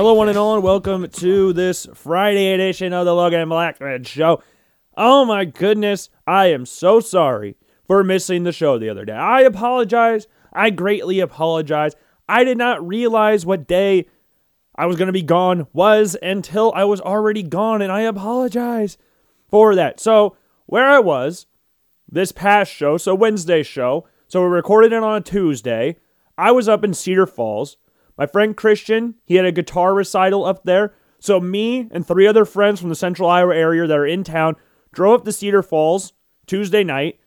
Hello, one and all, and welcome to this Friday edition of the Logan Blackman Show. Oh my goodness, I am so sorry for missing the show the other day. I apologize. I greatly apologize. I did not realize what day I was going to be gone was until I was already gone, and I apologize for that. So, where I was this past show, so Wednesday show, so we recorded it on a Tuesday. I was up in Cedar Falls. My friend Christian, he had a guitar recital up there. So me and three other friends from the Central Iowa area that are in town drove up to Cedar Falls Tuesday night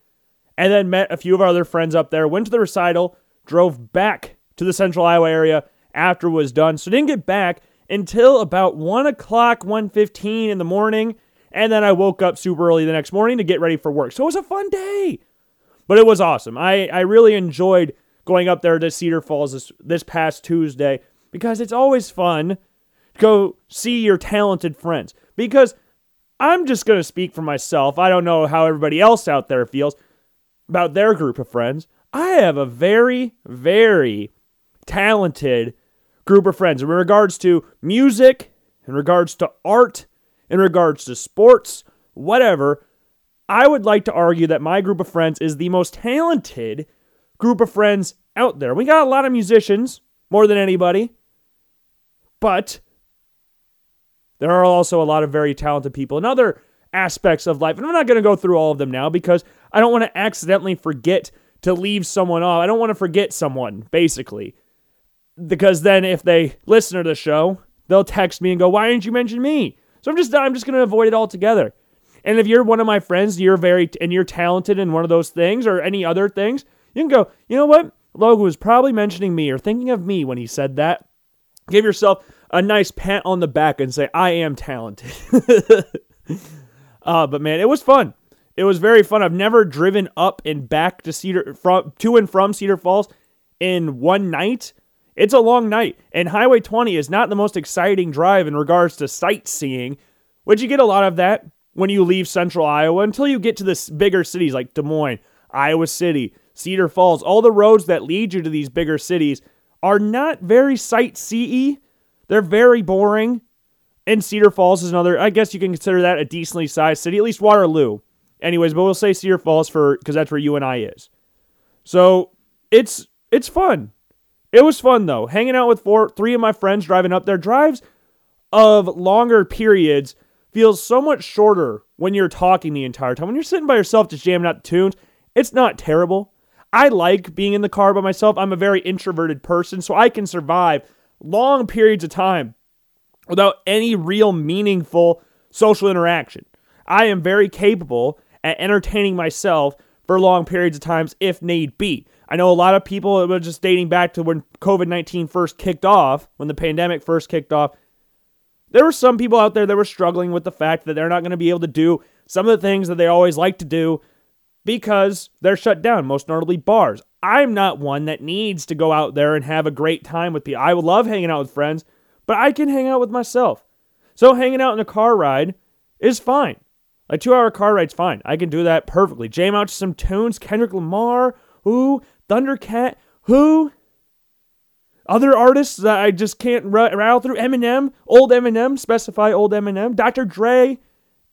and then met a few of our other friends up there, went to the recital, drove back to the Central Iowa area after it was done. So didn't get back until about 1 o'clock, 1.15 in the morning. And then I woke up super early the next morning to get ready for work. So it was a fun day. But it was awesome. I, I really enjoyed going up there to Cedar Falls this, this past Tuesday because it's always fun to go see your talented friends. Because I'm just going to speak for myself. I don't know how everybody else out there feels about their group of friends. I have a very, very talented group of friends in regards to music, in regards to art, in regards to sports, whatever. I would like to argue that my group of friends is the most talented group of friends out there. We got a lot of musicians, more than anybody, but there are also a lot of very talented people in other aspects of life. And I'm not going to go through all of them now because I don't want to accidentally forget to leave someone off. I don't want to forget someone, basically. Because then if they listen to the show, they'll text me and go, Why didn't you mention me? So I'm just I'm just gonna avoid it altogether. And if you're one of my friends, you're very and you're talented in one of those things or any other things, you can go, you know what? Logan was probably mentioning me or thinking of me when he said that. Give yourself a nice pat on the back and say, I am talented. uh, but man, it was fun. It was very fun. I've never driven up and back to Cedar from to and from Cedar Falls in one night. It's a long night, and Highway 20 is not the most exciting drive in regards to sightseeing, which you get a lot of that when you leave central Iowa until you get to the bigger cities like Des Moines, Iowa City, Cedar Falls. All the roads that lead you to these bigger cities are not very sightseeing. They're very boring. And Cedar Falls is another, I guess you can consider that a decently sized city, at least Waterloo. Anyways, but we'll say Cedar Falls for because that's where you and I is. So it's it's fun. It was fun though, hanging out with four, three of my friends driving up there. Drives of longer periods feels so much shorter when you're talking the entire time. When you're sitting by yourself just jamming out the tunes, it's not terrible. I like being in the car by myself. I'm a very introverted person, so I can survive long periods of time without any real meaningful social interaction. I am very capable at entertaining myself for long periods of times if need be. I know a lot of people, it was just dating back to when COVID 19 first kicked off, when the pandemic first kicked off. There were some people out there that were struggling with the fact that they're not going to be able to do some of the things that they always like to do because they're shut down, most notably bars. I'm not one that needs to go out there and have a great time with people. I love hanging out with friends, but I can hang out with myself. So hanging out in a car ride is fine. A two hour car ride's fine. I can do that perfectly. Jam out to some tunes, Kendrick Lamar, who Thundercat, who? Other artists that I just can't rattle through. Eminem, old Eminem, specify old Eminem. Dr. Dre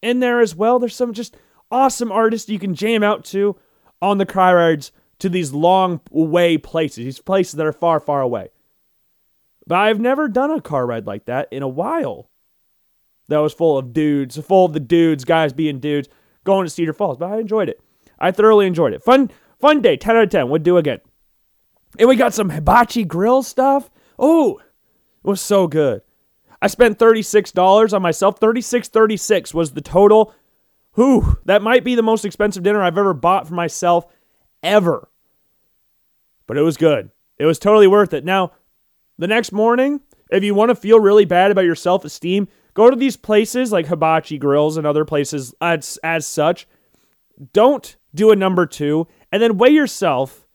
in there as well. There's some just awesome artists you can jam out to on the car rides to these long away places, these places that are far, far away. But I've never done a car ride like that in a while. That was full of dudes, full of the dudes, guys being dudes, going to Cedar Falls. But I enjoyed it. I thoroughly enjoyed it. Fun, Fun day, 10 out of 10. Would do again. And we got some hibachi grill stuff. Oh, it was so good. I spent $36 on myself. 36 36 was the total. Whew, that might be the most expensive dinner I've ever bought for myself ever. But it was good. It was totally worth it. Now, the next morning, if you want to feel really bad about your self esteem, go to these places like hibachi grills and other places as, as such. Don't do a number two and then weigh yourself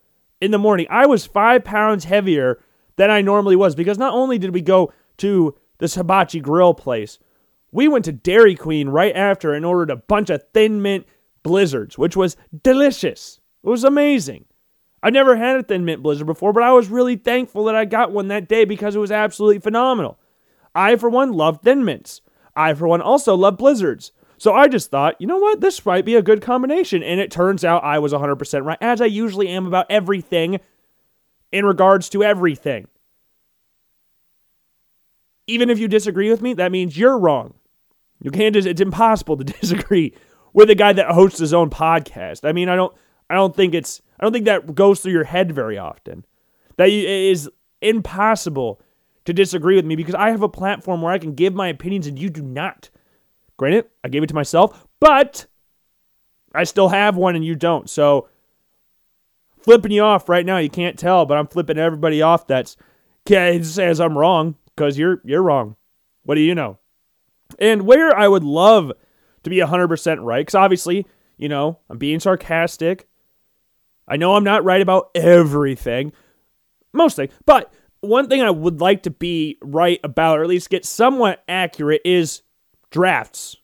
in the morning. I was five pounds heavier than I normally was because not only did we go to this hibachi grill place, we went to Dairy Queen right after and ordered a bunch of thin mint blizzards, which was delicious. It was amazing. I've never had a thin mint blizzard before, but I was really thankful that I got one that day because it was absolutely phenomenal. I, for one, love Thin Mints. I, for one, also love Blizzards. So I just thought, you know what, this might be a good combination. And it turns out I was 100% right, as I usually am about everything in regards to everything. Even if you disagree with me, that means you're wrong. You can't just, it's impossible to disagree with a guy that hosts his own podcast. I mean, I don't I don't think it's I don't think that goes through your head very often. That is impossible to disagree with me because I have a platform where I can give my opinions and you do not. Granted, I gave it to myself, but I still have one and you don't. So flipping you off right now, you can't tell, but I'm flipping everybody off that's says I'm wrong because you're you're wrong. What do you know? And where I would love to be 100% right, because obviously, you know, I'm being sarcastic. I know I'm not right about everything, most things, but one thing I would like to be right about, or at least get somewhat accurate, is drafts.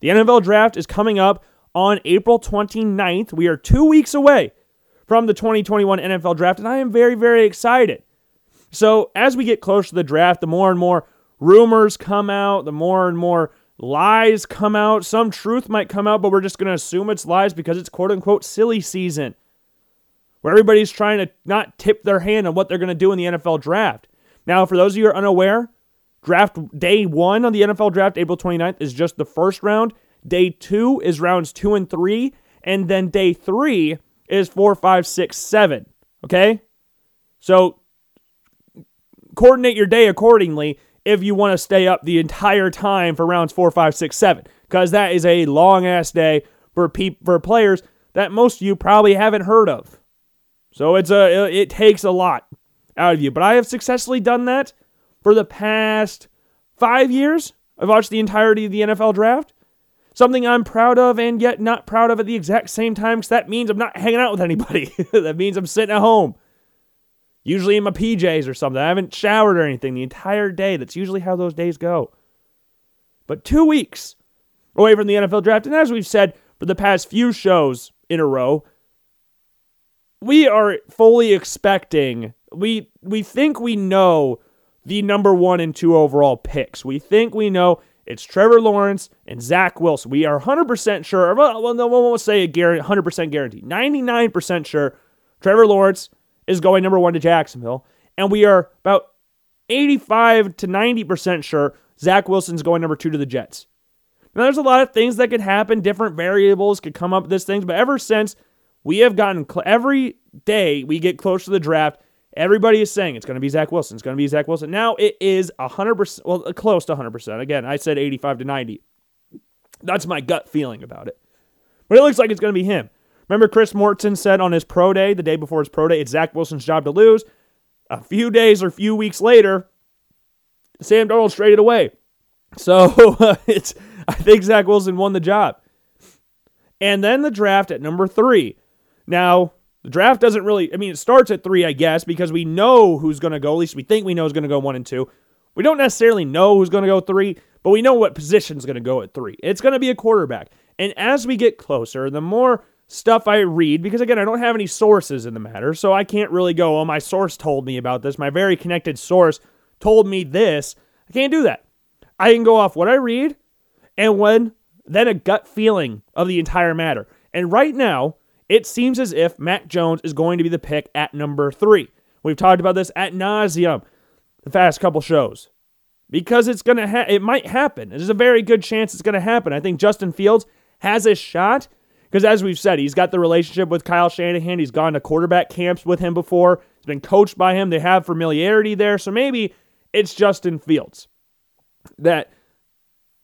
The NFL draft is coming up on April 29th. We are two weeks away from the 2021 NFL draft, and I am very, very excited. So, as we get closer to the draft, the more and more rumors come out, the more and more lies come out. Some truth might come out, but we're just going to assume it's lies because it's quote unquote silly season where everybody's trying to not tip their hand on what they're going to do in the NFL draft. Now, for those of you who are unaware, draft day one on the NFL draft, April 29th, is just the first round. Day two is rounds two and three. And then day three is four, five, six, seven. Okay? So coordinate your day accordingly if you want to stay up the entire time for rounds four, five, six, seven, because that is a long ass day for pe- for players that most of you probably haven't heard of. So it's a it takes a lot out of you. But I have successfully done that for the past five years. I've watched the entirety of the NFL draft. Something I'm proud of and yet not proud of at the exact same time because that means I'm not hanging out with anybody. that means I'm sitting at home usually in my PJs or something. I haven't showered or anything the entire day. That's usually how those days go. But two weeks away from the NFL draft, and as we've said for the past few shows in a row, we are fully expecting. We we think we know the number one and two overall picks. We think we know it's Trevor Lawrence and Zach Wilson. We are 100% sure. Well, no, we won't say a 100% guarantee. 99% sure Trevor Lawrence is going number one to Jacksonville. And we are about 85 to 90% sure Zach Wilson's going number two to the Jets. Now, there's a lot of things that could happen, different variables could come up this things, but ever since we have gotten cl- every day we get close to the draft, everybody is saying it's going to be Zach Wilson. It's going to be Zach Wilson. Now it is 100%, well, uh, close to 100%. Again, I said 85 to 90. That's my gut feeling about it. But it looks like it's going to be him. Remember, Chris Mortensen said on his pro day, the day before his pro day, it's Zach Wilson's job to lose. A few days or a few weeks later, Sam Darnold traded away. So uh, it's I think Zach Wilson won the job. And then the draft at number three. Now, the draft doesn't really, I mean, it starts at three, I guess, because we know who's going to go. At least we think we know who's going to go one and two. We don't necessarily know who's going to go three, but we know what position's going to go at three. It's going to be a quarterback. And as we get closer, the more stuff I read, because again, I don't have any sources in the matter, so I can't really go, oh, my source told me about this. My very connected source told me this. I can't do that. I can go off what I read and when then a gut feeling of the entire matter. And right now, it seems as if Mac Jones is going to be the pick at number three. We've talked about this at nauseum the past couple shows because it's gonna ha- it might happen. There's a very good chance it's gonna happen. I think Justin Fields has a shot because as we've said, he's got the relationship with Kyle Shanahan. He's gone to quarterback camps with him before. He's been coached by him. They have familiarity there. So maybe it's Justin Fields that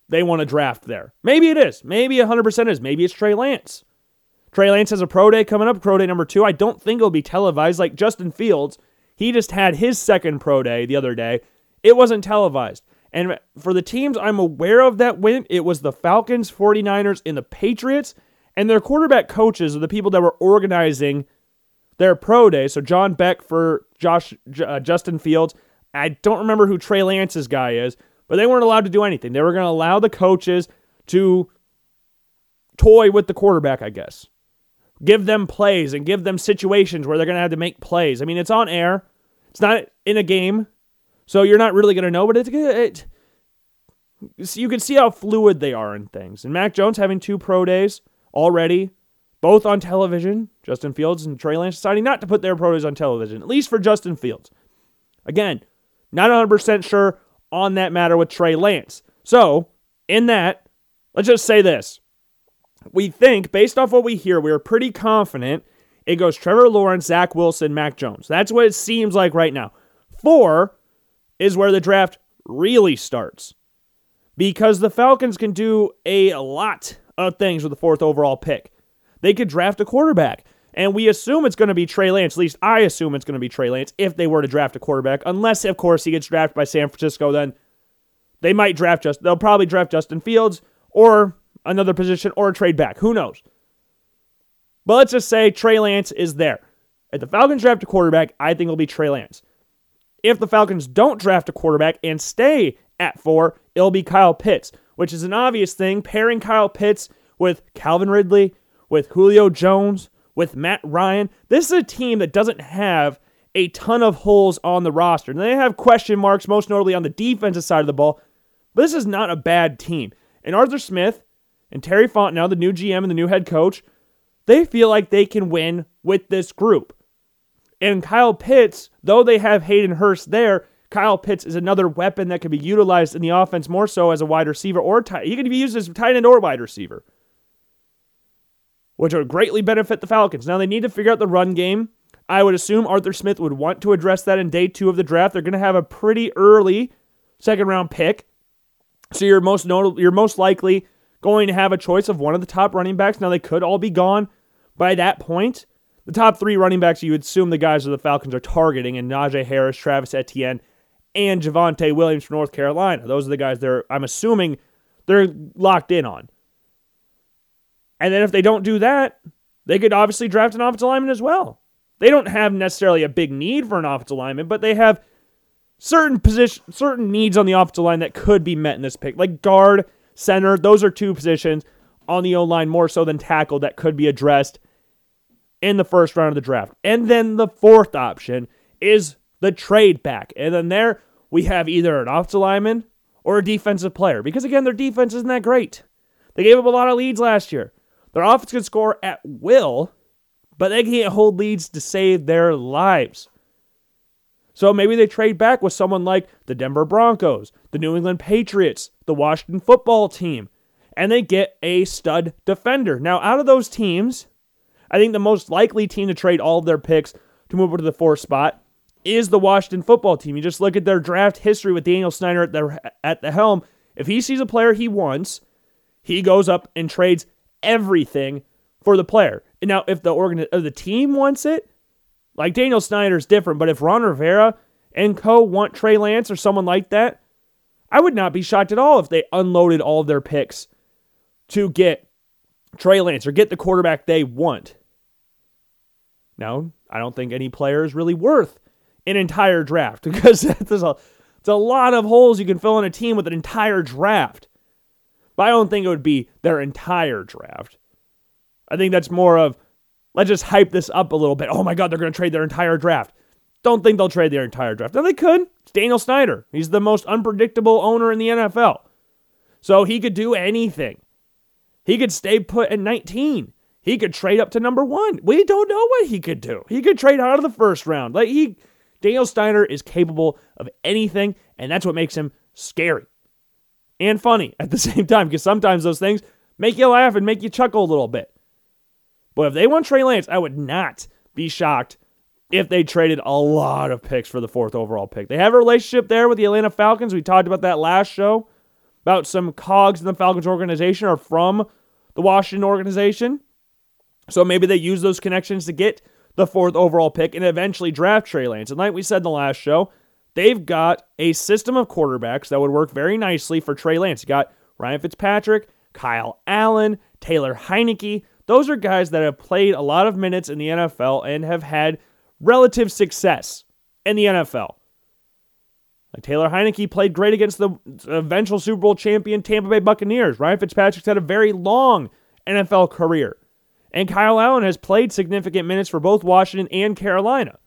they want to draft there. Maybe it is. Maybe 100% is. Maybe it's Trey Lance. Trey Lance has a pro day coming up, pro day number two. I don't think it'll be televised like Justin Fields. He just had his second pro day the other day. It wasn't televised. And for the teams I'm aware of that went, it was the Falcons, 49ers, and the Patriots. And their quarterback coaches are the people that were organizing their pro day. So John Beck for Josh uh, Justin Fields. I don't remember who Trey Lance's guy is, but they weren't allowed to do anything. They were going to allow the coaches to toy with the quarterback, I guess. Give them plays and give them situations where they're going to have to make plays. I mean, it's on air. It's not in a game, so you're not really going to know, but it's it, you can see how fluid they are in things. And Mac Jones having two pro days already, both on television. Justin Fields and Trey Lance deciding not to put their pro days on television, at least for Justin Fields. Again, not 100% sure on that matter with Trey Lance. So, in that, let's just say this. We think, based off what we hear, we are pretty confident it goes Trevor Lawrence, Zach Wilson, Mac Jones. That's what it seems like right now. Four is where the draft really starts because the Falcons can do a lot of things with the fourth overall pick. They could draft a quarterback. And we assume it's going to be Trey Lance. At least I assume it's going to be Trey Lance if they were to draft a quarterback. Unless, of course, he gets drafted by San Francisco, then they might draft just. They'll probably draft Justin Fields or another position or trade back. Who knows? But let's just say Trey Lance is there. If the Falcons draft a quarterback, I think it'll be Trey Lance. If the Falcons don't draft a quarterback and stay at four, it'll be Kyle Pitts, which is an obvious thing. Pairing Kyle Pitts with Calvin Ridley, with Julio Jones, with Matt Ryan. This is a team that doesn't have a ton of holes on the roster. And they have question marks, most notably on the defensive side of the ball. But this is not a bad team. And Arthur Smith and Terry Fontenot, the new GM and the new head coach, they feel like they can win with this group. And Kyle Pitts, though they have Hayden Hurst there, Kyle Pitts is another weapon that can be utilized in the offense more so as a wide receiver or tight. He can be used as tight end or wide receiver which would greatly benefit the Falcons. Now they need to figure out the run game. I would assume Arthur Smith would want to address that in day two of the draft. They're going to have a pretty early second round pick. So you're most notable, you're most likely going to have a choice of one of the top running backs. Now they could all be gone by that point. The top three running backs you would assume the guys of the Falcons are targeting, and Najee Harris, Travis Etienne, and Javonte Williams from North Carolina. Those are the guys they're I'm assuming they're locked in on. And then if they don't do that, they could obviously draft an offensive lineman as well. They don't have necessarily a big need for an offensive lineman, but they have certain position, certain needs on the offensive line that could be met in this pick, like guard, center. Those are two positions on the O line more so than tackle that could be addressed in the first round of the draft. And then the fourth option is the trade back, and then there we have either an offensive lineman or a defensive player because again, their defense isn't that great. They gave up a lot of leads last year. Their offense can score at will, but they can't hold leads to save their lives. So maybe they trade back with someone like the Denver Broncos, the New England Patriots, the Washington football team, and they get a stud defender. Now, out of those teams, I think the most likely team to trade all of their picks to move over to the fourth spot is the Washington football team. You just look at their draft history with Daniel Snyder at the, at the helm. If he sees a player he wants, he goes up and trades everything for the player. And now, if the organ if the team wants it, like Daniel Snyder is different, but if Ron Rivera and co want Trey Lance or someone like that, I would not be shocked at all if they unloaded all of their picks to get Trey Lance or get the quarterback they want. Now, I don't think any player is really worth an entire draft because there's a, it's a lot of holes you can fill in a team with an entire draft. But I don't think it would be their entire draft. I think that's more of let's just hype this up a little bit. Oh my God, they're going to trade their entire draft. Don't think they'll trade their entire draft. Now they could. It's Daniel Snyder. He's the most unpredictable owner in the NFL. So he could do anything. He could stay put at 19. He could trade up to number one. We don't know what he could do. He could trade out of the first round. Like he Daniel Snyder is capable of anything, and that's what makes him scary and funny at the same time because sometimes those things make you laugh and make you chuckle a little bit. But if they want Trey Lance, I would not be shocked if they traded a lot of picks for the fourth overall pick. They have a relationship there with the Atlanta Falcons. We talked about that last show about some cogs in the Falcons organization are from the Washington organization. So maybe they use those connections to get the fourth overall pick and eventually draft Trey Lance. And like we said in the last show, they've got a system of quarterbacks that would work very nicely for Trey Lance. You got Ryan Fitzpatrick, Kyle Allen, Taylor Heinicke. Those are guys that have played a lot of minutes in the NFL and have had relative success in the NFL. Like Taylor Heinicke played great against the eventual Super Bowl champion Tampa Bay Buccaneers. Ryan Fitzpatrick's had a very long NFL career. And Kyle Allen has played significant minutes for both Washington and Carolina.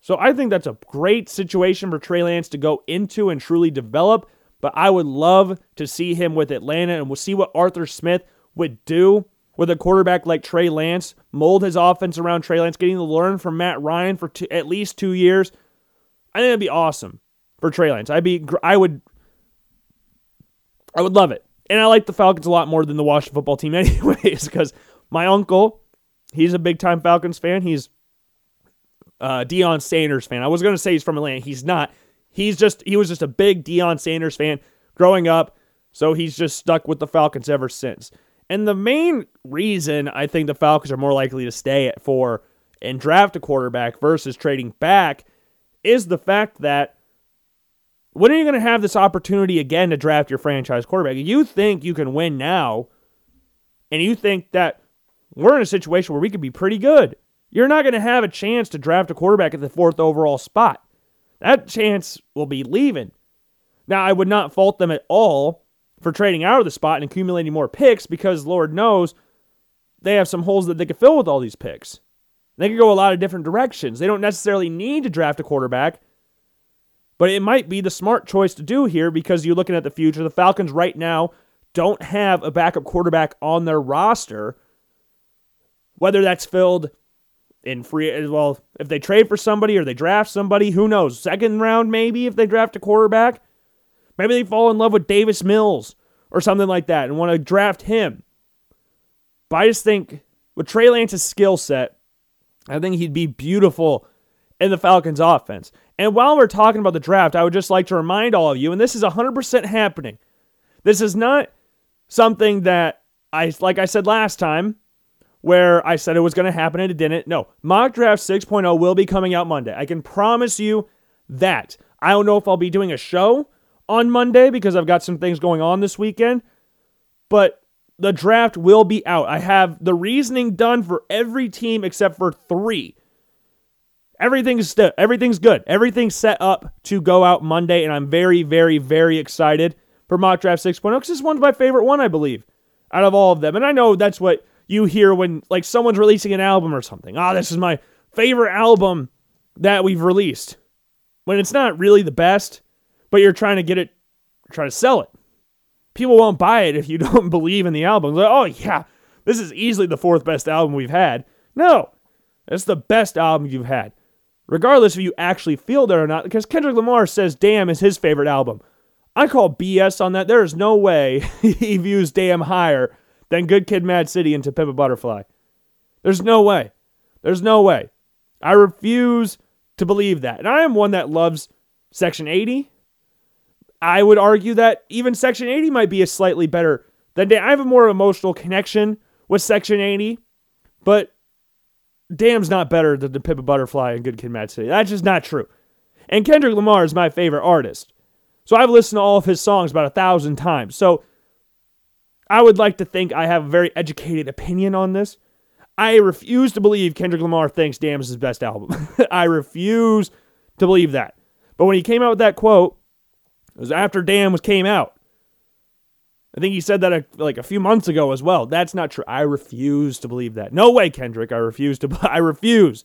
So I think that's a great situation for Trey Lance to go into and truly develop. but I would love to see him with Atlanta and we'll see what Arthur Smith would do with a quarterback like Trey Lance, mold his offense around Trey Lance, getting to learn from Matt Ryan for two, at least two years. I think that'd be awesome for Trey Lance. I'd be, I would, I would love it. And I like the Falcons a lot more than the Washington football team, anyways, because my uncle, he's a big time Falcons fan. He's uh, Deion Sanders fan. I was to say he's from Atlanta. He's not. He's just he was just a big Deion Sanders fan growing up, so he's just stuck with the Falcons ever since. And the main reason I think the Falcons are more likely to stay at four and draft a quarterback versus trading back is the fact that when are you going to have this opportunity again to draft your franchise quarterback? You think you can win now, and you think that we're in a situation where we could be pretty good. You're not going to have a chance to draft a quarterback at the fourth overall spot. That chance will be leaving. Now, I would not fault them at all for trading out of the spot and accumulating more picks because Lord knows they have some holes that they could fill with all these picks. They could go a lot of different directions. They don't necessarily need to draft a quarterback, but it might be the smart choice to do here because you're looking at the future. The Falcons right now don't have a backup quarterback on their roster. Whether that's filled in free as well, if they trade for somebody or they draft somebody, who knows? Second round maybe if they draft a quarterback. Maybe they fall in love with Davis Mills or something like that and want to draft him. But I just think with Trey Lance's skill set, I think he'd be beautiful in the Falcons offense. And while we're talking about the draft, I would just like to remind all of you, and this is 100% happening. This is not something that I, like I said last time, where I said it was going to happen and it didn't. No, Mock Draft 6.0 will be coming out Monday. I can promise you that. I don't know if I'll be doing a show on Monday because I've got some things going on this weekend. But the draft will be out. I have the reasoning done for every team except for three. Everything's st- everything's good. Everything's set up to go out Monday, and I'm very, very, very excited for Mock Draft 6.0 because this one's my favorite one, I believe, out of all of them. And I know that's what you hear when like someone's releasing an album or something. Ah, oh, this is my favorite album that we've released. When it's not really the best, but you're trying to get it, try to sell it. People won't buy it if you don't believe in the album. Like, oh yeah, this is easily the fourth best album we've had. No, it's the best album you've had, regardless if you actually feel that or not. Because Kendrick Lamar says "Damn" is his favorite album. I call BS on that. There is no way he views "Damn" higher than Good Kid, Mad City and To Pimp a Butterfly. There's no way. There's no way. I refuse to believe that. And I am one that loves Section 80 I would argue that even Section 80 might be a slightly better than I have a more emotional connection with Section 80, but Damn's not better than the Pimp a Butterfly and Good Kid, Mad City. That's just not true. And Kendrick Lamar is my favorite artist, so I've listened to all of his songs about a thousand times. So I would like to think I have a very educated opinion on this. I refuse to believe Kendrick Lamar thinks Damn is his best album. I refuse to believe that. But when he came out with that quote, it was after Damn was came out. I think he said that a, like a few months ago as well. That's not true. I refuse to believe that. No way, Kendrick. I refuse to. I refuse.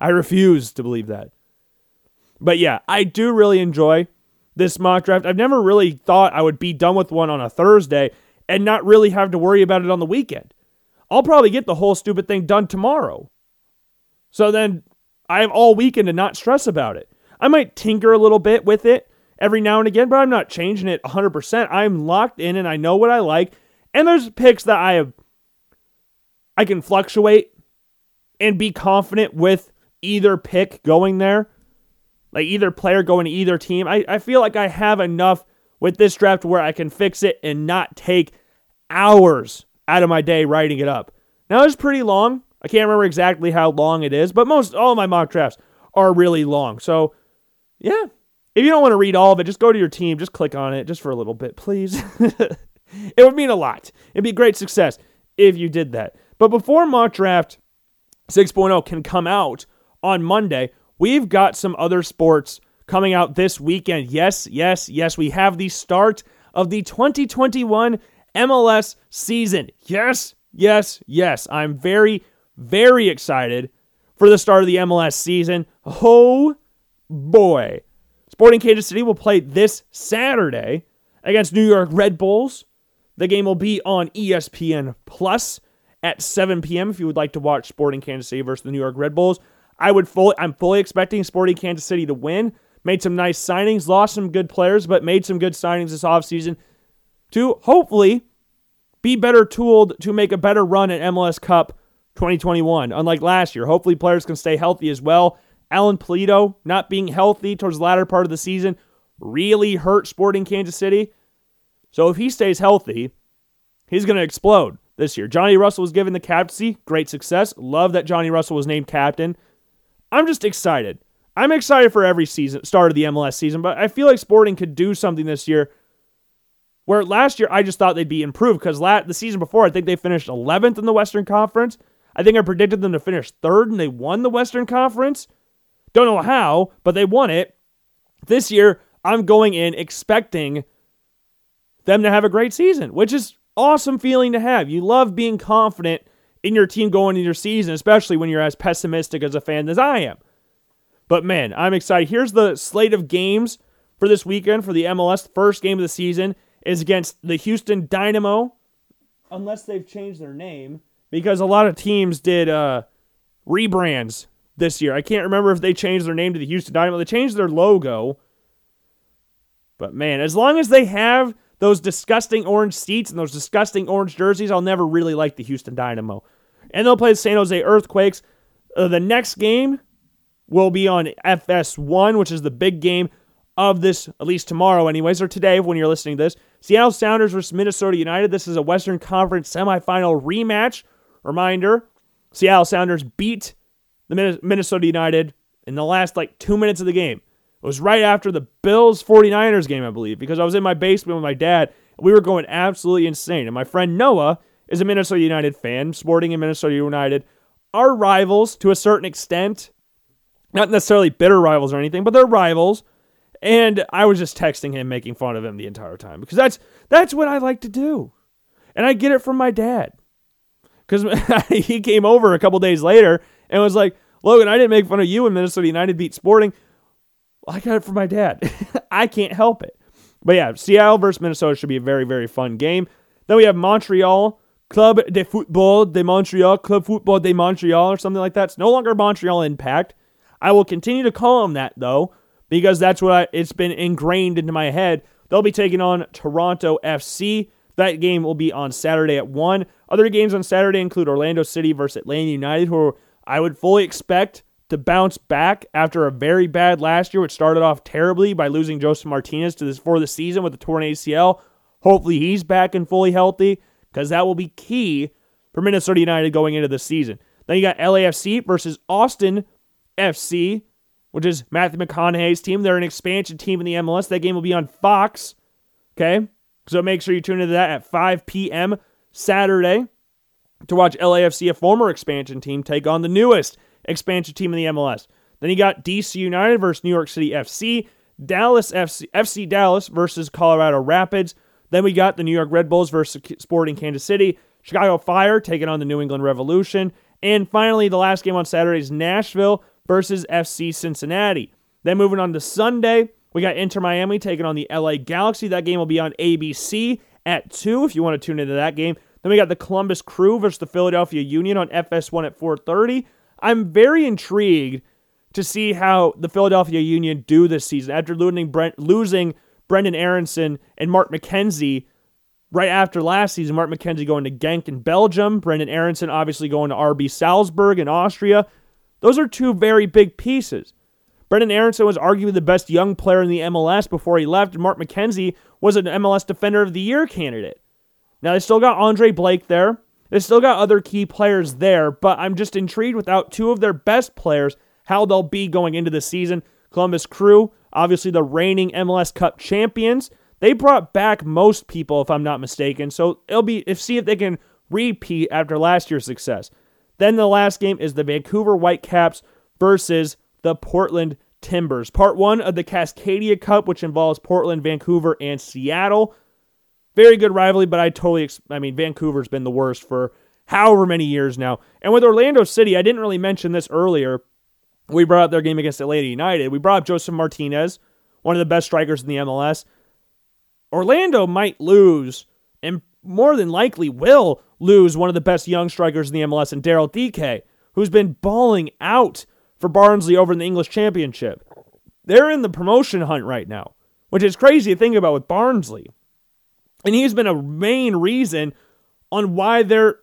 I refuse to believe that. But yeah, I do really enjoy this mock draft. I've never really thought I would be done with one on a Thursday and not really have to worry about it on the weekend. I'll probably get the whole stupid thing done tomorrow. So then I have all weekend to not stress about it. I might tinker a little bit with it every now and again, but I'm not changing it 100%. I'm locked in and I know what I like. And there's picks that I have I can fluctuate and be confident with either pick going there. Like either player going to either team. I, I feel like I have enough with this draft where I can fix it and not take hours out of my day writing it up. Now it's pretty long. I can't remember exactly how long it is, but most all my mock drafts are really long. So yeah, if you don't want to read all of it, just go to your team, just click on it just for a little bit, please. it would mean a lot. It'd be great success if you did that. But before mock draft 6.0 can come out on Monday, we've got some other sports coming out this weekend. Yes, yes, yes, we have the start of the 2021 MLS season. Yes, yes, yes. I'm very, very excited for the start of the MLS season. Oh boy. Sporting Kansas City will play this Saturday against New York Red Bulls. The game will be on ESPN Plus at 7 p.m. if you would like to watch Sporting Kansas City versus the New York Red Bulls. I would fully I'm fully expecting Sporting Kansas City to win. Made some nice signings, lost some good players, but made some good signings this offseason to hopefully be better tooled to make a better run at MLS Cup 2021, unlike last year. Hopefully players can stay healthy as well. Alan Pulido not being healthy towards the latter part of the season really hurt Sporting Kansas City. So if he stays healthy, he's going to explode this year. Johnny Russell was given the captaincy. Great success. Love that Johnny Russell was named captain. I'm just excited. I'm excited for every season, start of the MLS season, but I feel like Sporting could do something this year. Where last year I just thought they'd be improved because the season before I think they finished 11th in the Western Conference. I think I predicted them to finish third and they won the Western Conference. Don't know how, but they won it. This year I'm going in expecting them to have a great season, which is awesome feeling to have. You love being confident in your team going into your season, especially when you're as pessimistic as a fan as I am. But man, I'm excited. Here's the slate of games for this weekend for the MLS. First game of the season is against the Houston Dynamo, unless they've changed their name, because a lot of teams did uh, rebrands this year. I can't remember if they changed their name to the Houston Dynamo. They changed their logo. But man, as long as they have those disgusting orange seats and those disgusting orange jerseys, I'll never really like the Houston Dynamo. And they'll play the San Jose Earthquakes. Uh, the next game will be on FS1, which is the big game of this, at least tomorrow, anyways, or today when you're listening to this. Seattle Sounders versus Minnesota United. This is a Western Conference semifinal rematch. Reminder Seattle Sounders beat the Minnesota United in the last like two minutes of the game. It was right after the Bills 49ers game, I believe, because I was in my basement with my dad. we were going absolutely insane. And my friend Noah is a Minnesota United fan, sporting in Minnesota United. Our rivals to a certain extent, not necessarily bitter rivals or anything, but they're rivals. And I was just texting him, making fun of him the entire time because that's that's what I like to do, and I get it from my dad because he came over a couple days later and was like, "Logan, I didn't make fun of you when Minnesota United beat Sporting. Well, I got it from my dad. I can't help it. But yeah, Seattle versus Minnesota should be a very, very fun game. Then we have Montreal, Club de Football de Montreal, Club Football de Montreal, or something like that. It's no longer Montreal Impact. I will continue to call them that, though, because that's what I, it's been ingrained into my head. They'll be taking on Toronto FC. That game will be on Saturday at 1. Other games on Saturday include Orlando City versus Atlanta United, who I would fully expect to bounce back after a very bad last year, which started off terribly by losing Josef Martinez to this for the season with the torn ACL. Hopefully he's back and fully healthy because that will be key for Minnesota United going into the season. Then you got LAFC versus Austin FC, which is Matthew McConaughey's team. They're an expansion team in the MLS. That game will be on Fox. Okay. So make sure you tune into that at 5 p.m. Saturday to watch LAFC, a former expansion team, take on the newest expansion team in the MLS. Then you got DC United versus New York City FC, Dallas FC, FC Dallas versus Colorado Rapids. Then we got the New York Red Bulls versus Sporting Kansas City, Chicago Fire taking on the New England Revolution, and finally the last game on Saturday is Nashville versus FC Cincinnati. Then moving on to Sunday, we got Inter Miami taking on the LA Galaxy. That game will be on ABC at 2 if you want to tune into that game. Then we got the Columbus Crew versus the Philadelphia Union on FS1 at 4:30. I'm very intrigued to see how the Philadelphia Union do this season after losing, Brent, losing Brenden Aaronson and Mark McKenzie right after last season. Mark McKenzie going to Genk in Belgium, Brenden Aaronson obviously going to RB Salzburg in Austria. Those are two very big pieces. Brenden Aaronson was arguably the best young player in the MLS before he left, and Mark McKenzie was an MLS Defender of the Year candidate. Now, they still got Andre Blake there. They still got other key players there, but I'm just intrigued without two of their best players, how they'll be going into the season. Columbus Crew, obviously the reigning MLS Cup champions. They brought back most people, if I'm not mistaken. So it'll be if see if they can repeat after last year's success. Then the last game is the Vancouver Whitecaps versus the Portland Timbers. Part one of the Cascadia Cup, which involves Portland, Vancouver, and Seattle. Very good rivalry, but I totally, I mean, Vancouver's been the worst for however many years now. And with Orlando City, I didn't really mention this earlier. We brought up their game against Atlanta United. We brought up Josef Martinez, one of the best strikers in the MLS. Orlando might lose, more than likely will lose one of the best young strikers in the MLS in Daryl Dike, who's been balling out for Barnsley over in the English Championship. They're in the promotion hunt right now, which is crazy to think about with Barnsley. And he's been a main reason on why they're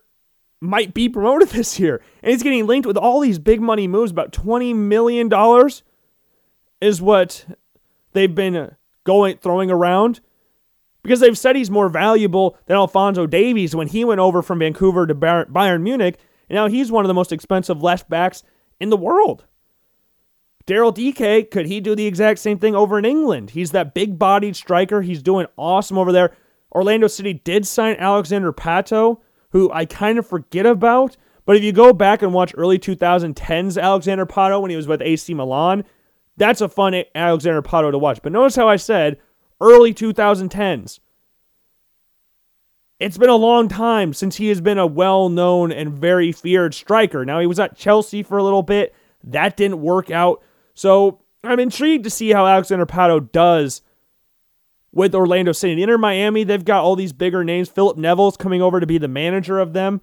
might be promoted this year. And he's getting linked with all these big money moves. About $20 million is what they've been uh, going throwing around because they've said he's more valuable than Alphonso Davies when he went over from Vancouver to Bayern Munich. And now he's one of the most expensive left backs in the world. Daryl Dike, could he do the exact same thing over in England? He's that big bodied striker. He's doing awesome over there. Orlando City did sign Alexander Pato, who I kind of forget about. But if you go back and watch early 2010s Alexander Pato when he was with AC Milan, that's a fun Alexander Pato to watch. But notice how I said early 2010s. It's been a long time since he has been a well known and very feared striker. Now, he was at Chelsea for a little bit. That didn't work out. So I'm intrigued to see how Alexander Pato does with Orlando City. Inter Miami, they've got all these bigger names. Philip Neville's coming over to be the manager of them.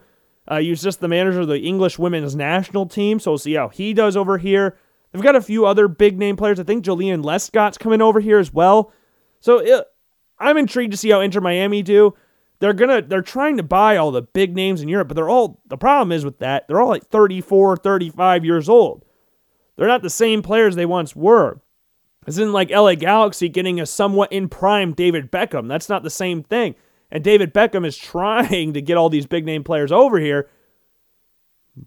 Uh, he's just the manager of the English women's national team. So we'll see how he does over here. They've got a few other big name players. I think Joleon Lescott's coming over here as well. So it, I'm intrigued to see how Inter Miami do. They're gonna they're trying to buy all the big names in Europe, but they're all the problem is with that, they're all like 34, 35 years old. They're not the same players they once were. This isn't like LA Galaxy getting a somewhat in prime David Beckham. That's not the same thing. And David Beckham is trying to get all these big name players over here,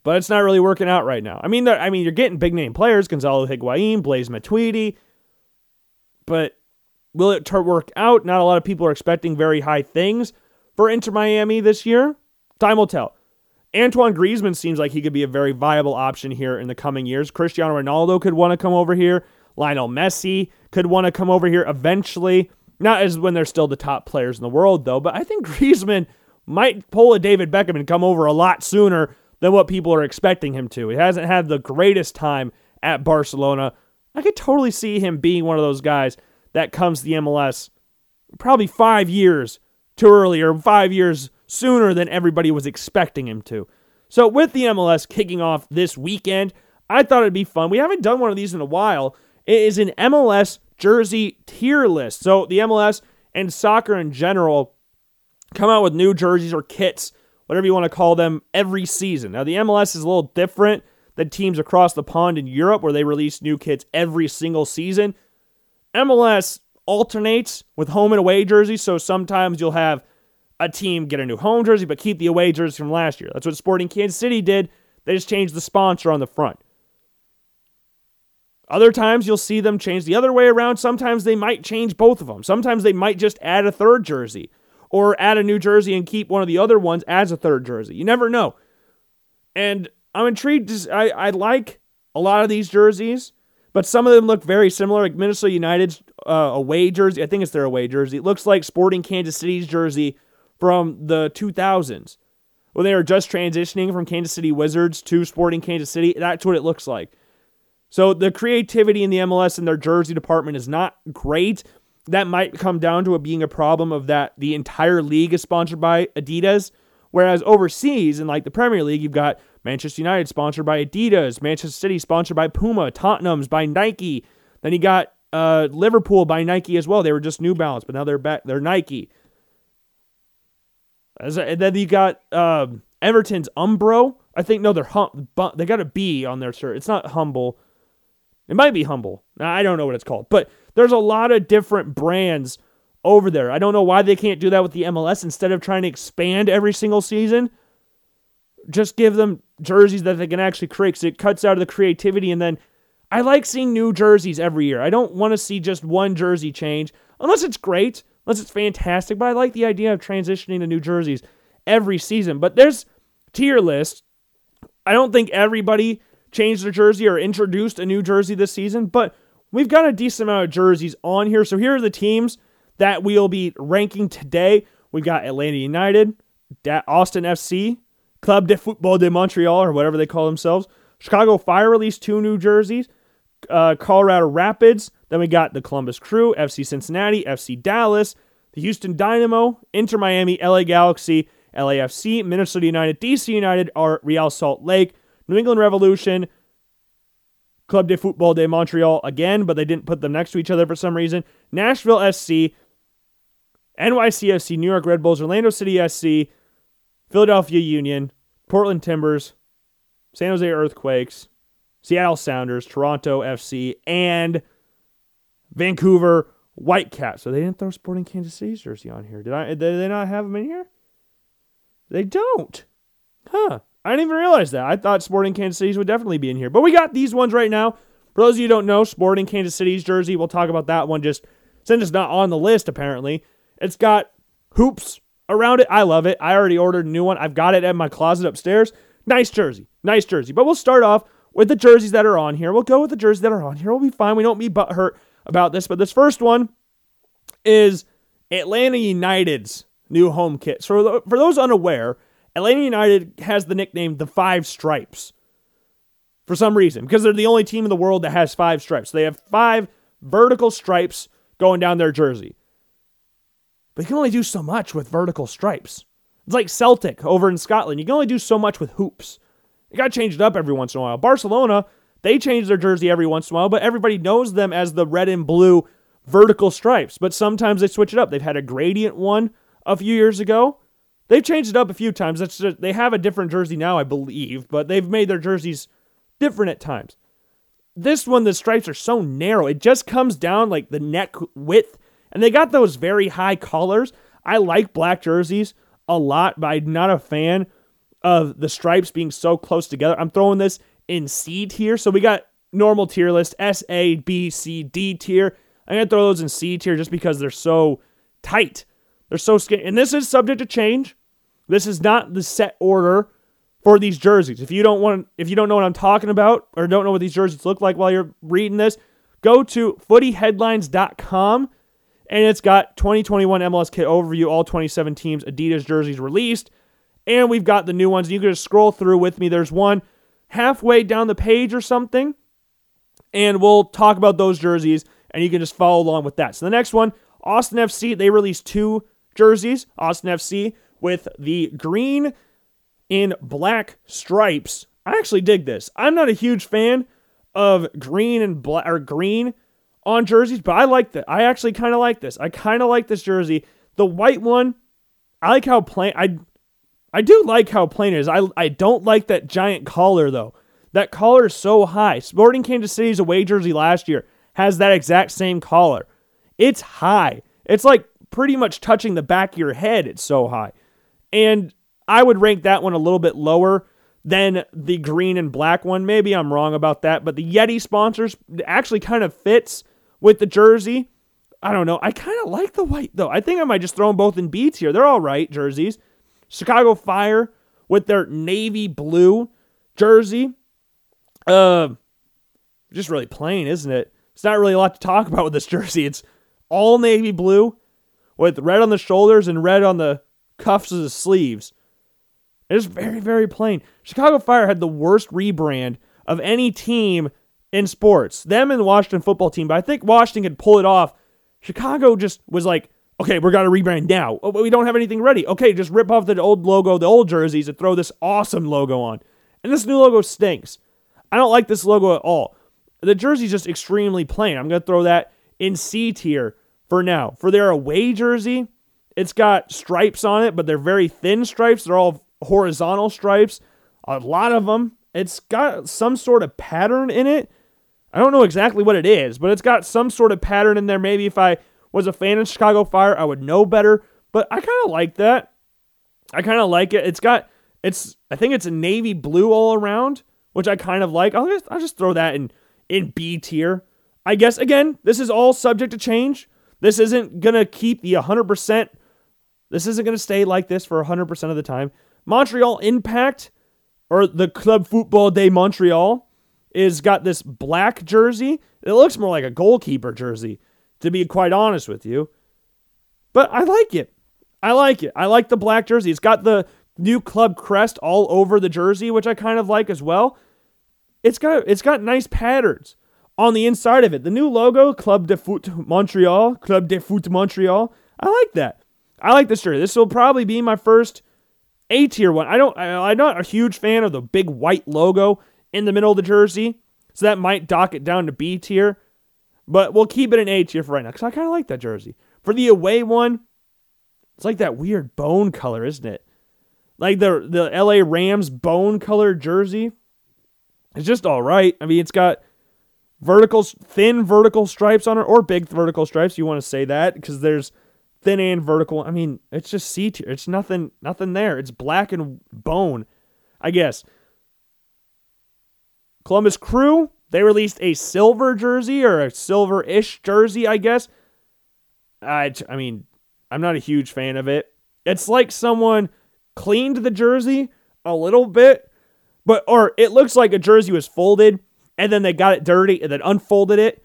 but it's not really working out right now. I mean, I mean, you're getting big name players: Gonzalo Higuain, Blaise Matuidi, but will it work out? Not a lot of people are expecting very high things for Inter Miami this year. Time will tell. Antoine Griezmann seems like he could be a very viable option here in the coming years. Cristiano Ronaldo could want to come over here. Lionel Messi could want to come over here eventually. Not as when they're still the top players in the world, though, but I think Griezmann might pull a David Beckham and come over a lot sooner than what people are expecting him to. He hasn't had the greatest time at Barcelona. I could totally see him being one of those guys that comes to the MLS probably five years too early or five years sooner than everybody was expecting him to. So, with the MLS kicking off this weekend, I thought it'd be fun. We haven't done one of these in a while. It is an MLS jersey tier list. So, the MLS and soccer in general come out with new jerseys or kits, whatever you want to call them, every season. Now, the MLS is a little different than teams across the pond in Europe where they release new kits every single season. MLS alternates with home and away jerseys, so sometimes you'll have a team get a new home jersey but keep the away jersey from last year. That's what Sporting Kansas City did. They just changed the sponsor on the front. Other times you'll see them change the other way around. Sometimes they might change both of them. Sometimes they might just add a third jersey or add a new jersey and keep one of the other ones as a third jersey. You never know. And I'm intrigued. I, I like a lot of these jerseys, but some of them look very similar. Like Minnesota United's uh, away jersey, I think it's their away jersey. It looks like Sporting Kansas City's jersey from the 2000s when they were just transitioning from Kansas City Wizards to Sporting Kansas City. That's what it looks like. So the creativity in the MLS and their jersey department is not great. That might come down to it being a problem of that the entire league is sponsored by Adidas, whereas overseas in like the Premier League, you've got Manchester United sponsored by Adidas, Manchester City sponsored by Puma, Tottenham's by Nike. Then he got uh, Liverpool by Nike as well. They were just New Balance, but now they're back. They're Nike. And then you got um, Everton's Umbro. I think no, they're hum- they got a B on their shirt. It's not humble. It might be humble. I don't know what it's called, but there's a lot of different brands over there. I don't know why they can't do that with the MLS instead of trying to expand every single season. Just give them jerseys that they can actually create because it cuts out of the creativity. And then I like seeing new jerseys every year. I don't want to see just one jersey change unless it's great unless it's fantastic. But I like the idea of transitioning to new jerseys every season. But there's tier list. I don't think everybody changed their jersey or introduced a new jersey this season, but we've got a decent amount of jerseys on here. So here are the teams that we'll be ranking today. We've got Atlanta United, Austin FC, Club de Football de Montreal, or whatever they call themselves. Chicago Fire released two new jerseys. Uh, Colorado Rapids, then we got the Columbus Crew, FC Cincinnati, FC Dallas, the Houston Dynamo, Inter Miami, LA Galaxy, LAFC, Minnesota United, DC United are Real Salt Lake, New England Revolution, Club de Football de Montreal again, but they didn't put them next to each other for some reason. Nashville SC, NYCFC, New York Red Bulls, Orlando City SC, Philadelphia Union, Portland Timbers, San Jose Earthquakes, Seattle Sounders, Toronto FC, and Vancouver Whitecaps. So they didn't throw Sporting Kansas City's jersey on here. Did I? Did they not have them in here? They don't. Huh. I didn't even realize that. I thought Sporting Kansas City's would definitely be in here. But we got these ones right now. For those of you who don't know, Sporting Kansas City's jersey, we'll talk about that one just since it's not on the list, apparently. It's got hoops around it. I love it. I already ordered a new one. I've got it in my closet upstairs. Nice jersey. Nice jersey. But we'll start off with the jerseys that are on here. We'll go with the jerseys that are on here. We'll be fine. We don't be butthurt about this. But this first one is Atlanta United's new home kit. So for those unaware, Atlanta United has the nickname the Five Stripes for some reason because they're the only team in the world that has five stripes. They have five vertical stripes going down their jersey. But you can only do so much with vertical stripes. It's like Celtic over in Scotland. You can only do so much with hoops. You got to change it up every once in a while. Barcelona, they change their jersey every once in a while, but everybody knows them as the red and blue vertical stripes. But sometimes they switch it up. They've had a gradient one a few years ago. They've changed it up a few times. Just, they have a different jersey now, I believe, but they've made their jerseys different at times. This one, the stripes are so narrow. It just comes down like the neck width, and they got those very high collars. I like black jerseys a lot, but I'm not a fan of the stripes being so close together. I'm throwing this in C tier. So we got normal tier list, S, A, B, C, D tier. I'm going to throw those in C tier just because they're so tight. They're so skinny. And this is subject to change. This is not the set order for these jerseys. If you don't want if you don't know what I'm talking about or don't know what these jerseys look like while you're reading this, go to footyheadlines.com and it's got 2021 MLS kit overview, all 27 teams Adidas jerseys released. And we've got the new ones. You can just scroll through with me. There's one halfway down the page or something. And we'll talk about those jerseys and you can just follow along with that. So the next one, Austin FC, they released two jerseys. Austin FC with the green in black stripes. I actually dig this. I'm not a huge fan of green and black or green on jerseys, but I like that. I actually kind of like this. I kind of like this jersey. The white one, I like how plain. I I do like how plain it is. I I don't like that giant collar though. That collar is so high. Sporting Kansas City's away jersey last year has that exact same collar. It's high. It's like pretty much touching the back of your head. It's so high. And I would rank that one a little bit lower than the green and black one. Maybe I'm wrong about that, but the Yeti sponsors actually kind of fits with the jersey. I don't know. I kind of like the white though. I think I might just throw them both in B here. They're all right jerseys. Chicago Fire with their navy blue jersey. Uh, just really plain, isn't it? It's not really a lot to talk about with this jersey. It's all navy blue with red on the shoulders and red on the cuffs of the sleeves. It's very, very plain. Chicago Fire had the worst rebrand of any team in sports. Them and the Washington football team, but I think Washington could pull it off. Chicago just was like, okay, we're to rebrand now. Oh, we don't have anything ready. Okay, just rip off the old logo, the old jerseys, and throw this awesome logo on. And this new logo stinks. I don't like this logo at all. The jersey's just extremely plain. I'm to throw that in C tier for now. For their away jersey, it's got stripes on it, but they're very thin stripes. They're all horizontal stripes. A lot of them. It's got some sort of pattern in it. I don't know exactly what it is, but it's got some sort of pattern in there. Maybe if I was a fan of Chicago Fire, I would know better. But I kind of like that. I kind of like it. It's got it's I think it's a navy blue all around, which I kind of like. I'll just I'll just throw that in in B tier. I guess again, this is all subject to change. This isn't gonna keep the 100%. This isn't gonna stay like this for 100% of the time. Montreal Impact or the Club Football de Montreal is got this black jersey. It looks more like a goalkeeper jersey, to be quite honest with you. But I like it. I like it. I like the black jersey. It's got the new club crest all over the jersey, which I kind of like as well. It's got it's got nice patterns on the inside of it. The new logo, Club de Foot Montreal, Club de Foot Montreal. I like that. I like this jersey. This will probably be my first A tier one. I don't. I, I'm not a huge fan of the big white logo in the middle of the jersey, so that might dock it down to B tier. But we'll keep it an A tier for right now because I kind of like that jersey. For the away one, it's like that weird bone color, isn't it? Like the the LA Rams bone color jersey. It's just all right. I mean, it's got vertical, thin vertical stripes on it, or big vertical stripes. You want to say that because there's thin and vertical. I mean, it's just C tier. It's nothing, nothing there. It's black and bone, I guess. Columbus Crew, they released a silver jersey or a silver-ish jersey, I guess. I, I mean, I'm not a huge fan of it. It's like someone cleaned the jersey a little bit, but or it looks like a jersey was folded and then they got it dirty and then unfolded it.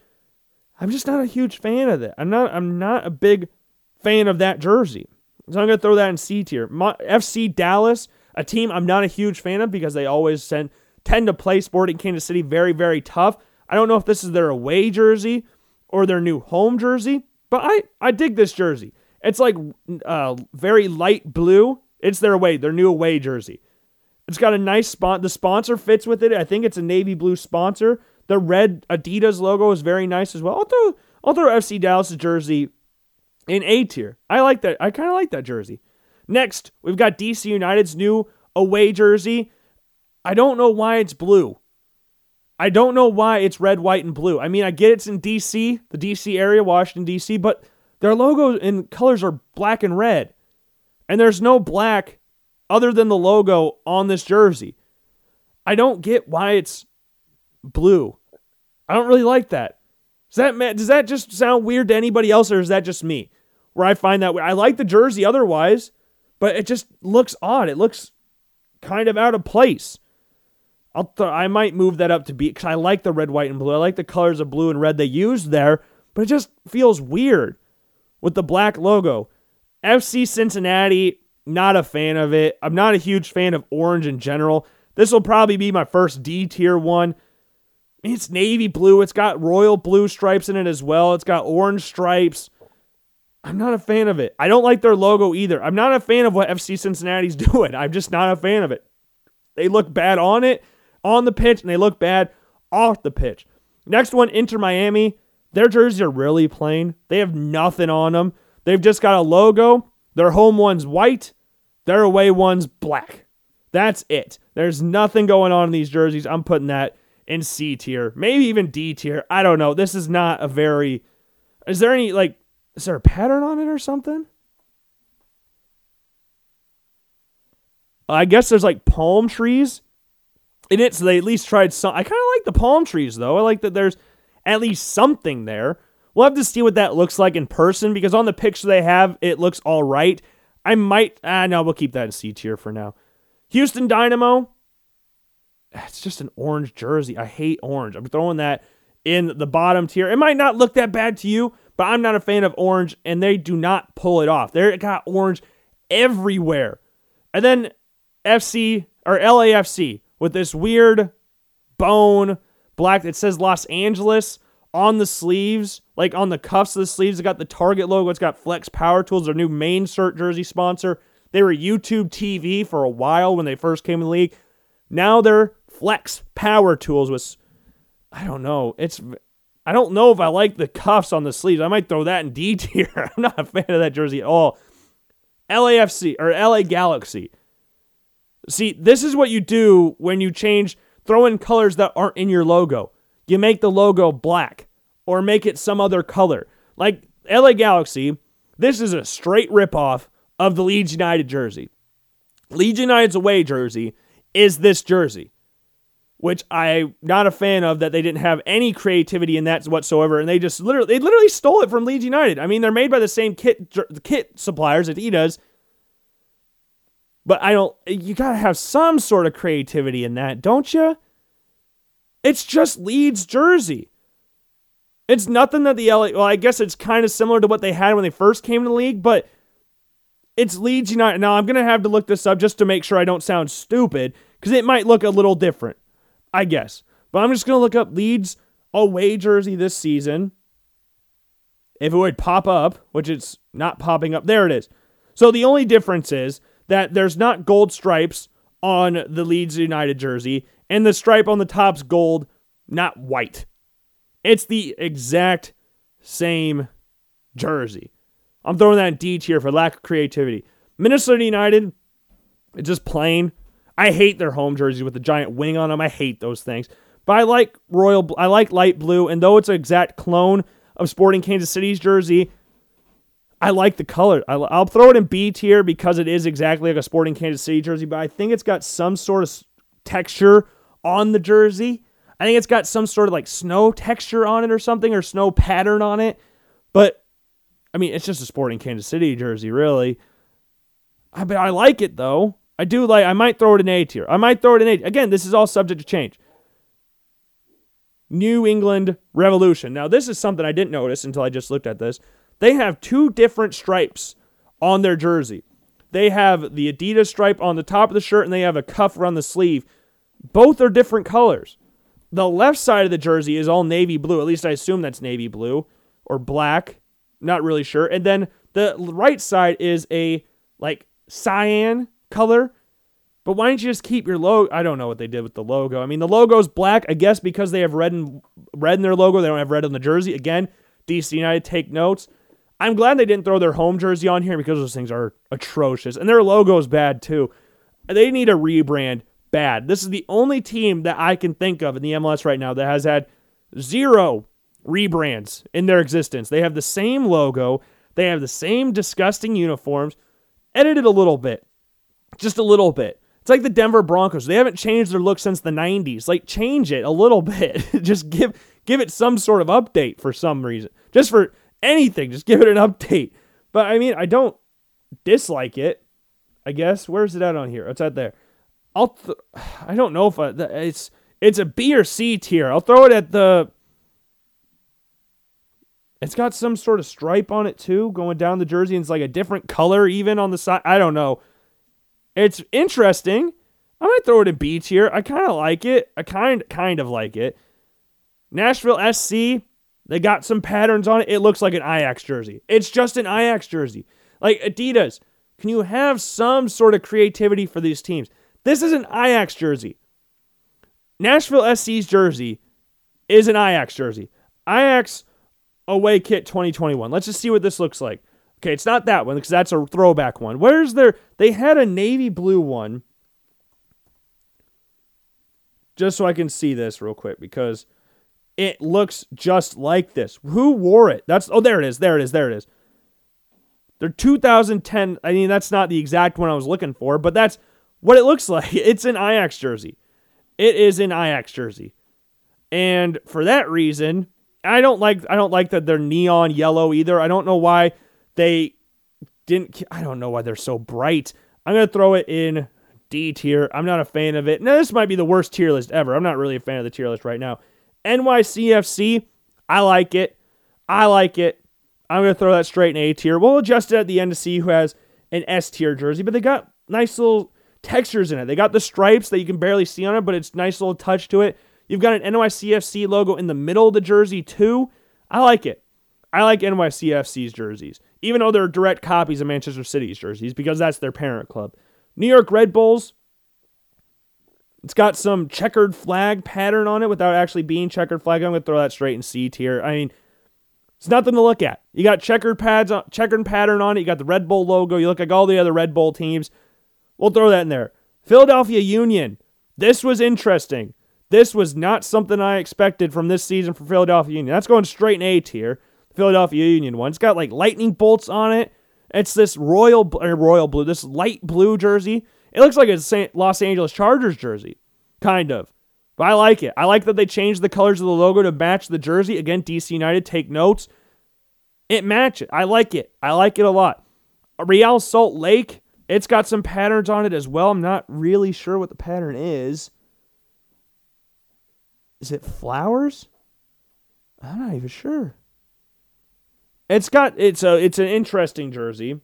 I'm just not a huge fan of it. I'm not I'm not a big fan of that jersey. So I'm going to throw that in C tier. FC Dallas, a team I'm not a huge fan of because they always send, tend to play Sporting Kansas City very, very tough. I don't know if this is their away jersey or their new home jersey, but I, I dig this jersey. It's like uh, very light blue. It's their away, their new away jersey. It's got a nice spot. The sponsor fits with it. I think it's a navy blue sponsor. The red Adidas logo is very nice as well. I'll throw, I'll throw FC Dallas' jersey in A tier. I like that. I kind of like that jersey. Next, we've got DC United's new away jersey. I don't know why it's blue. I don't know why it's red, white, and blue. I mean, I get it's in DC, the DC area, Washington, DC, but their logo and colors are black and red. And there's no black other than the logo on this jersey. I don't get why it's blue. I don't really like that. Does that does that just sound weird to anybody else, or is that just me? Where I find that I like the jersey otherwise, but it just looks odd. It looks kind of out of place. I'll th- I might move that up to B because I like the red, white, and blue. I like the colors of blue and red they used there, but it just feels weird with the black logo. FC Cincinnati, not a fan of it. I'm not a huge fan of orange in general. This will probably be my first D tier one. It's navy blue. It's got royal blue stripes in it as well. It's got orange stripes. I'm not a fan of it. I don't like their logo either. I'm not a fan of what FC Cincinnati's doing. I'm just not a fan of it. They look bad on it, on the pitch, and they look bad off the pitch. Next one, Inter Miami. Their jerseys are really plain. They have nothing on them. They've just got a logo. Their home one's white. Their away one's black. That's it. There's nothing going on in these jerseys. I'm putting that in C tier, maybe even D tier. I don't know. This is not a very. Is there any like? Is there a pattern on it or something? I guess there's like palm trees in it, so they at least tried some. I kind of like the palm trees though. I like that there's at least something there. We'll have to see what that looks like in person because on the picture they have, it looks all right. I might. Ah, no, we'll keep that in C tier for now. Houston Dynamo it's just an orange jersey. I hate orange. I'm throwing that in the bottom tier. It might not look that bad to you, but I'm not a fan of orange, and they do not pull it off. They got orange everywhere. And then FC or LAFC with this weird bone black that says Los Angeles on the sleeves, like on the cuffs of the sleeves. It got the Target logo. It's got Flex Power Tools, their new main shirt jersey sponsor. They were YouTube TV for a while when they first came in the league. Now they're Flex Power Tools with, I don't know. It's, I don't know if I like the cuffs on the sleeves. I might throw that in D tier. I'm not a fan of that jersey at all. LAFC or LA Galaxy. See, this is what you do when you change, throw in colors that aren't in your logo. You make the logo black or make it some other color. Like LA Galaxy, this is a straight ripoff of the Leeds United jersey. Leeds United's away jersey is this jersey, which I'm not a fan of that they didn't have any creativity in that whatsoever, and they just literally they literally stole it from Leeds United. I mean, they're made by the same kit kit suppliers Adidas, but I don't. You gotta have some sort of creativity in that, don't you? It's just Leeds jersey. It's nothing that the LA. Well, I guess it's kind of similar to what they had when they first came to the league, but it's Leeds United. Now, I'm going to have to look this up just to make sure I don't sound stupid because it might look a little different, I guess. But I'm just going to look up Leeds away jersey this season. if it would pop up, which it's not popping up, there it is. So the only difference is that there's not gold stripes on the Leeds United jersey, and the stripe on the top's gold, not white. It's the exact same jersey. I'm throwing that in D tier for lack of creativity. Minnesota United, it's just plain. I hate their home jerseys with the giant wing on them. I hate those things. But I like royal. I like light blue, and though it's an exact clone of Sporting Kansas City's jersey, I like the color. I'll throw it in B tier because it is exactly like a Sporting Kansas City jersey. But I think it's got some sort of texture on the jersey. I think it's got some sort of like snow texture on it or something, or snow pattern on it. But I mean, it's just a Sporting Kansas City jersey, really. I but I like it though. I do like. I might throw it in A tier. I might throw it in A. Again, this is all subject to change. New England Revolution. Now, this is something I didn't notice until I just looked at this. They have two different stripes on their jersey. They have the Adidas stripe on the top of the shirt, and they have a cuff around the sleeve. Both are different colors. The left side of the jersey is all navy blue. At least I assume that's navy blue or black. Not really sure. And then the right side is a like cyan color. But why don't you just keep your logo? I don't know what they did with the logo. I mean, the logo's black, I guess, because they have red and red in their logo. They don't have red on the jersey. Again, DC United take notes. I'm glad they didn't throw their home jersey on here because those things are atrocious, and their logo is bad too. They need a rebrand bad. This is the only team that I can think of in the MLS right now that has had zero rebrands in their existence. They have the same logo, they have the same disgusting uniforms, edited a little bit, just a little bit. It's like the Denver Broncos. They haven't changed their look since the 90s. Like change it a little bit. just give give it some sort of update for some reason. Just for anything, just give it an update. But I mean, I don't dislike it. I guess where's it at on here? It's at there. I'll th- I don't know if I, it's it's a B or C tier. I'll throw it at the it's got some sort of stripe on it too, going down the jersey, and it's like a different color even on the side. I don't know. It's interesting. I might throw it in B tier. I kind of like it. I kind kind of like it. Nashville SC, they got some patterns on it. It looks like an Ajax jersey. It's just an Ajax jersey. Like Adidas, can you have some sort of creativity for these teams? This is an Ajax jersey. Nashville SC's jersey is an Ajax jersey. Ajax away kit 2021. Let's just see what this looks like. Okay, it's not that one because that's a throwback one. Where's their? They had a navy blue one. Just so I can see this real quick because it looks just like this. Who wore it? That's oh there it is. There it is. There it is. They're 2010. I mean that's not the exact one I was looking for, but that's what it looks like. It's an Ajax jersey. It is an Ajax jersey. And for that reason, I don't like I don't like that they're neon yellow either. I don't know why they didn't I don't know why they're so bright. I'm to throw it in D tier. I'm not a fan of it. Now this might be the worst tier list ever. I'm not really a fan of the tier list right now. NYCFC, I like it. I like it. I'm going to throw that straight in A tier. We'll adjust it at the end to see who has an S tier jersey, but they got nice little textures in it. They got the stripes that you can barely see on it, but it's nice little touch to it. You've got an NYCFC logo in the middle of the jersey too. I like it. I like NYCFC's jerseys, even though they're direct copies of Manchester City's jerseys because that's their parent club. New York Red Bulls. It's got some checkered flag pattern on it without actually being checkered flag. I'm gonna throw that straight in C tier. I mean, it's nothing to look at. You got checkered pads, on, checkered pattern on it. You got the Red Bull logo. You look like all the other Red Bull teams. We'll throw that in there. Philadelphia Union. This was interesting. This was not something I expected from this season for Philadelphia Union. That's going straight in A tier. Philadelphia Union one. It's got like lightning bolts on it. It's this royal royal blue, this light blue jersey. It looks like a. Los Angeles Chargers jersey, kind of. But I like it. I like that they changed the colors of the logo to match the jersey. Again, DC United, take notes. It matches. I like it. I like it a lot. Real Salt Lake, it's got some patterns on it as well. I'm not really sure what the pattern is. Is it flowers? I'm not even sure. It's got it's a it's an interesting jersey.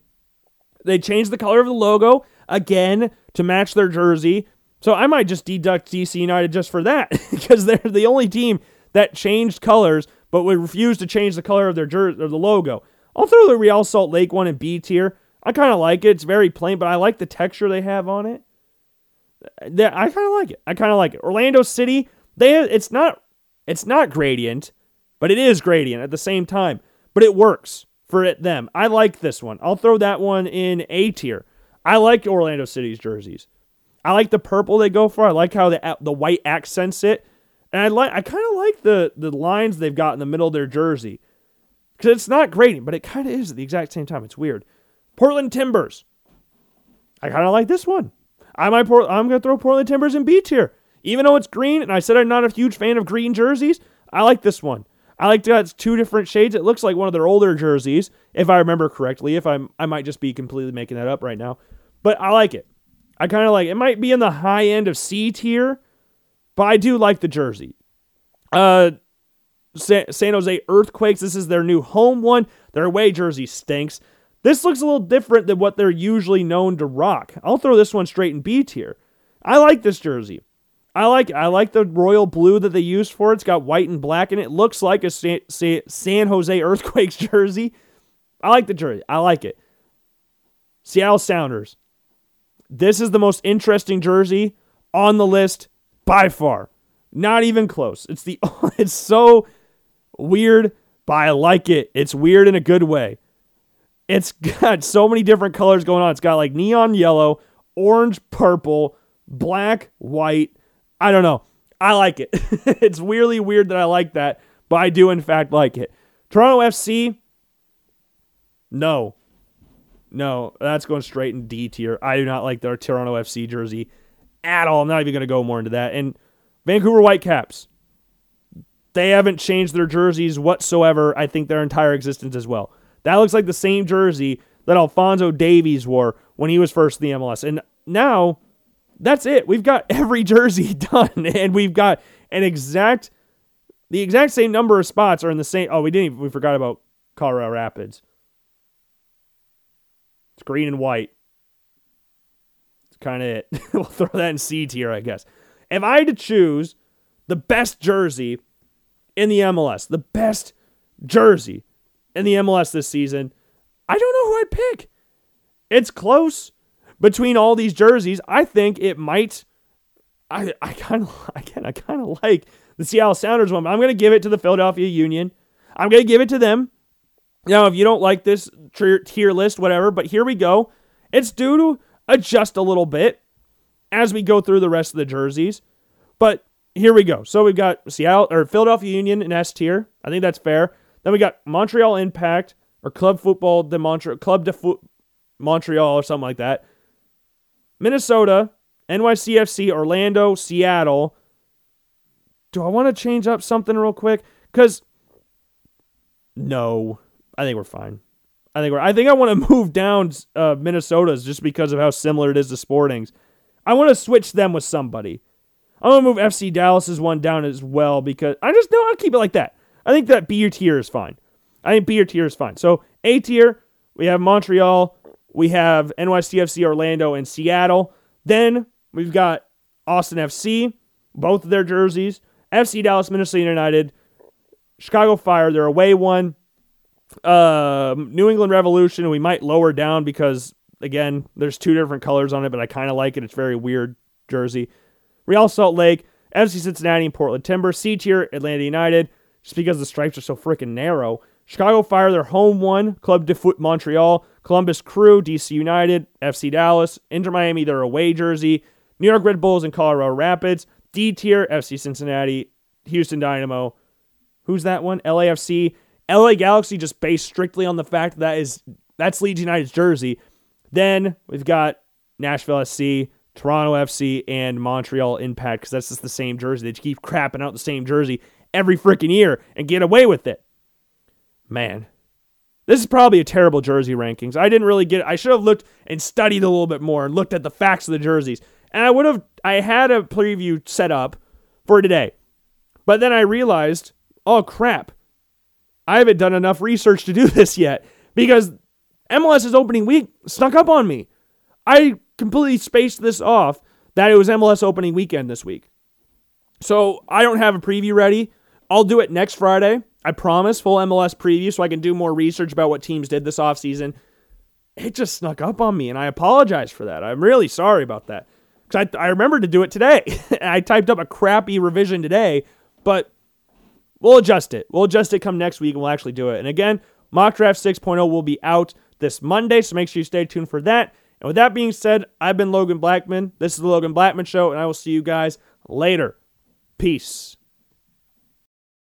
They changed the color of the logo again to match their jersey. So I might just deduct DC United just for that because they're the only team that changed colors but would refuse to change the color of their jersey or the logo. I'll throw the Real Salt Lake one in B tier. I kind of like it. It's very plain, but I like the texture they have on it. I kind of like it. I kind of like it. Orlando City, they it's not it's not gradient, but it is gradient at the same time. But it works for it them. I like this one. I'll throw that one in A tier. I like Orlando City's jerseys. I like the purple they go for. I like how the the white accents it, and I like I kind of like the the lines they've got in the middle of their jersey because it's not gradient, but it kind of is at the exact same time. It's weird. Portland Timbers. I kind of like this one. I might pour, I'm to throw Portland Timbers in B tier. Even though it's green, and I said I'm not a huge fan of green jerseys, I like this one. I like that it's two different shades. It looks like one of their older jerseys, if I remember correctly. If I'm, I might just be completely making that up right now, but I like it. I kind of like it. Might be in the high end of C tier, but I do like the jersey. Uh, San Jose Earthquakes. This is their new home one. Their away jersey stinks. This looks a little different than what they're usually known to rock. I'll throw this one straight in B tier. I like this jersey. I like I like the royal blue that they use for it. It's got white and black, and it looks like a San, San Jose Earthquakes jersey. I like the jersey. I like it. Seattle Sounders. This is the most interesting jersey on the list by far. Not even close. It's the it's so weird, but I like it. It's weird in a good way. It's got so many different colors going on. It's got like neon yellow, orange, purple, black, white. I don't know. I like it. it's weirdly weird that I like that, but I do in fact like it. Toronto FC, no. No, that's going straight in D tier. I do not like their Toronto FC jersey at all. I'm not even going to go more into that. And Vancouver Whitecaps, they haven't changed their jerseys whatsoever, I think, their entire existence as well. That looks like the same jersey that Alfonso Davies wore when he was first in the MLS. And now that's it. We've got every jersey done, and we've got an exact, the exact same number of spots are in the same. Oh, we didn't. Even, we forgot about Colorado Rapids. It's green and white. It's kind of it. we'll throw that in C tier, I guess. If I had to choose the best jersey in the MLS, the best jersey in the MLS this season, I don't know who I'd pick. It's close between all these jerseys. I think it might. I I kind of again I kind of like the Seattle Sounders one. But I'm going to give it to the Philadelphia Union. I'm going to give it to them. Now, if you don't like this tier list, whatever, but here we go. It's due to adjust a little bit as we go through the rest of the jerseys. But here we go. So we've got Seattle or Philadelphia Union in S tier. I think that's fair. Then we got Montreal Impact or Club Football de Montreal, Club de Foot Montreal or something like that. Minnesota, NYCFC, Orlando, Seattle. Do I want to change up something real quick? Because no, I think we're fine. I think we're. I think I want to move down uh, Minnesota's just because of how similar it is to Sporting's. I want to switch them with somebody. I'm gonna move FC Dallas's one down as well because I just know I'll keep it like that. I think that B tier is fine. I think B tier is fine. So A tier, we have Montreal, we have NYCFC Orlando and Seattle. Then we've got Austin FC, both of their jerseys. FC Dallas, Minnesota United, Chicago Fire, their away one. Uh, New England Revolution, we might lower down because again, there's two different colors on it, but I kind of like it. It's very weird jersey. Real Salt Lake, FC Cincinnati, and Portland Timber. C tier, Atlanta United, just because the stripes are so freaking narrow. Chicago Fire, their home one. Club de Foot Montreal. Columbus Crew, DC United, FC Dallas. Inter Miami, their away jersey. New York Red Bulls and Colorado Rapids. D tier, FC Cincinnati. Houston Dynamo. Who's that one? LAFC. LA Galaxy, just based strictly on the fact that is that's Leeds United's jersey. Then we've got Nashville SC, Toronto FC, and Montreal Impact because that's just the same jersey. They keep crapping out the same jersey every freaking year and get away with it. Man, this is probably a terrible jersey rankings. I didn't really get. I should have looked and studied a little bit more and looked at the facts of the jerseys. And I would have. I had a preview set up for today, but then I realized, oh crap, I haven't done enough research to do this yet because MLS's opening week snuck up on me. I completely spaced this off that it was MLS opening weekend this week. So I don't have a preview ready. I'll do it next Friday I promise full MLS preview so I can do more research about what teams did this offseason. It just snuck up on me, and I apologize for that. I'm really sorry about that. Because I, I remembered to do it today. I typed up a crappy revision today, but we'll adjust it. We'll adjust it come next week, and we'll actually do it. And again, Mock Draft 6.0 will be out this Monday, so make sure you stay tuned for that. And with that being said, I've been Logan Blackman. This is the Logan Blackman Show, and I will see you guys later. Peace.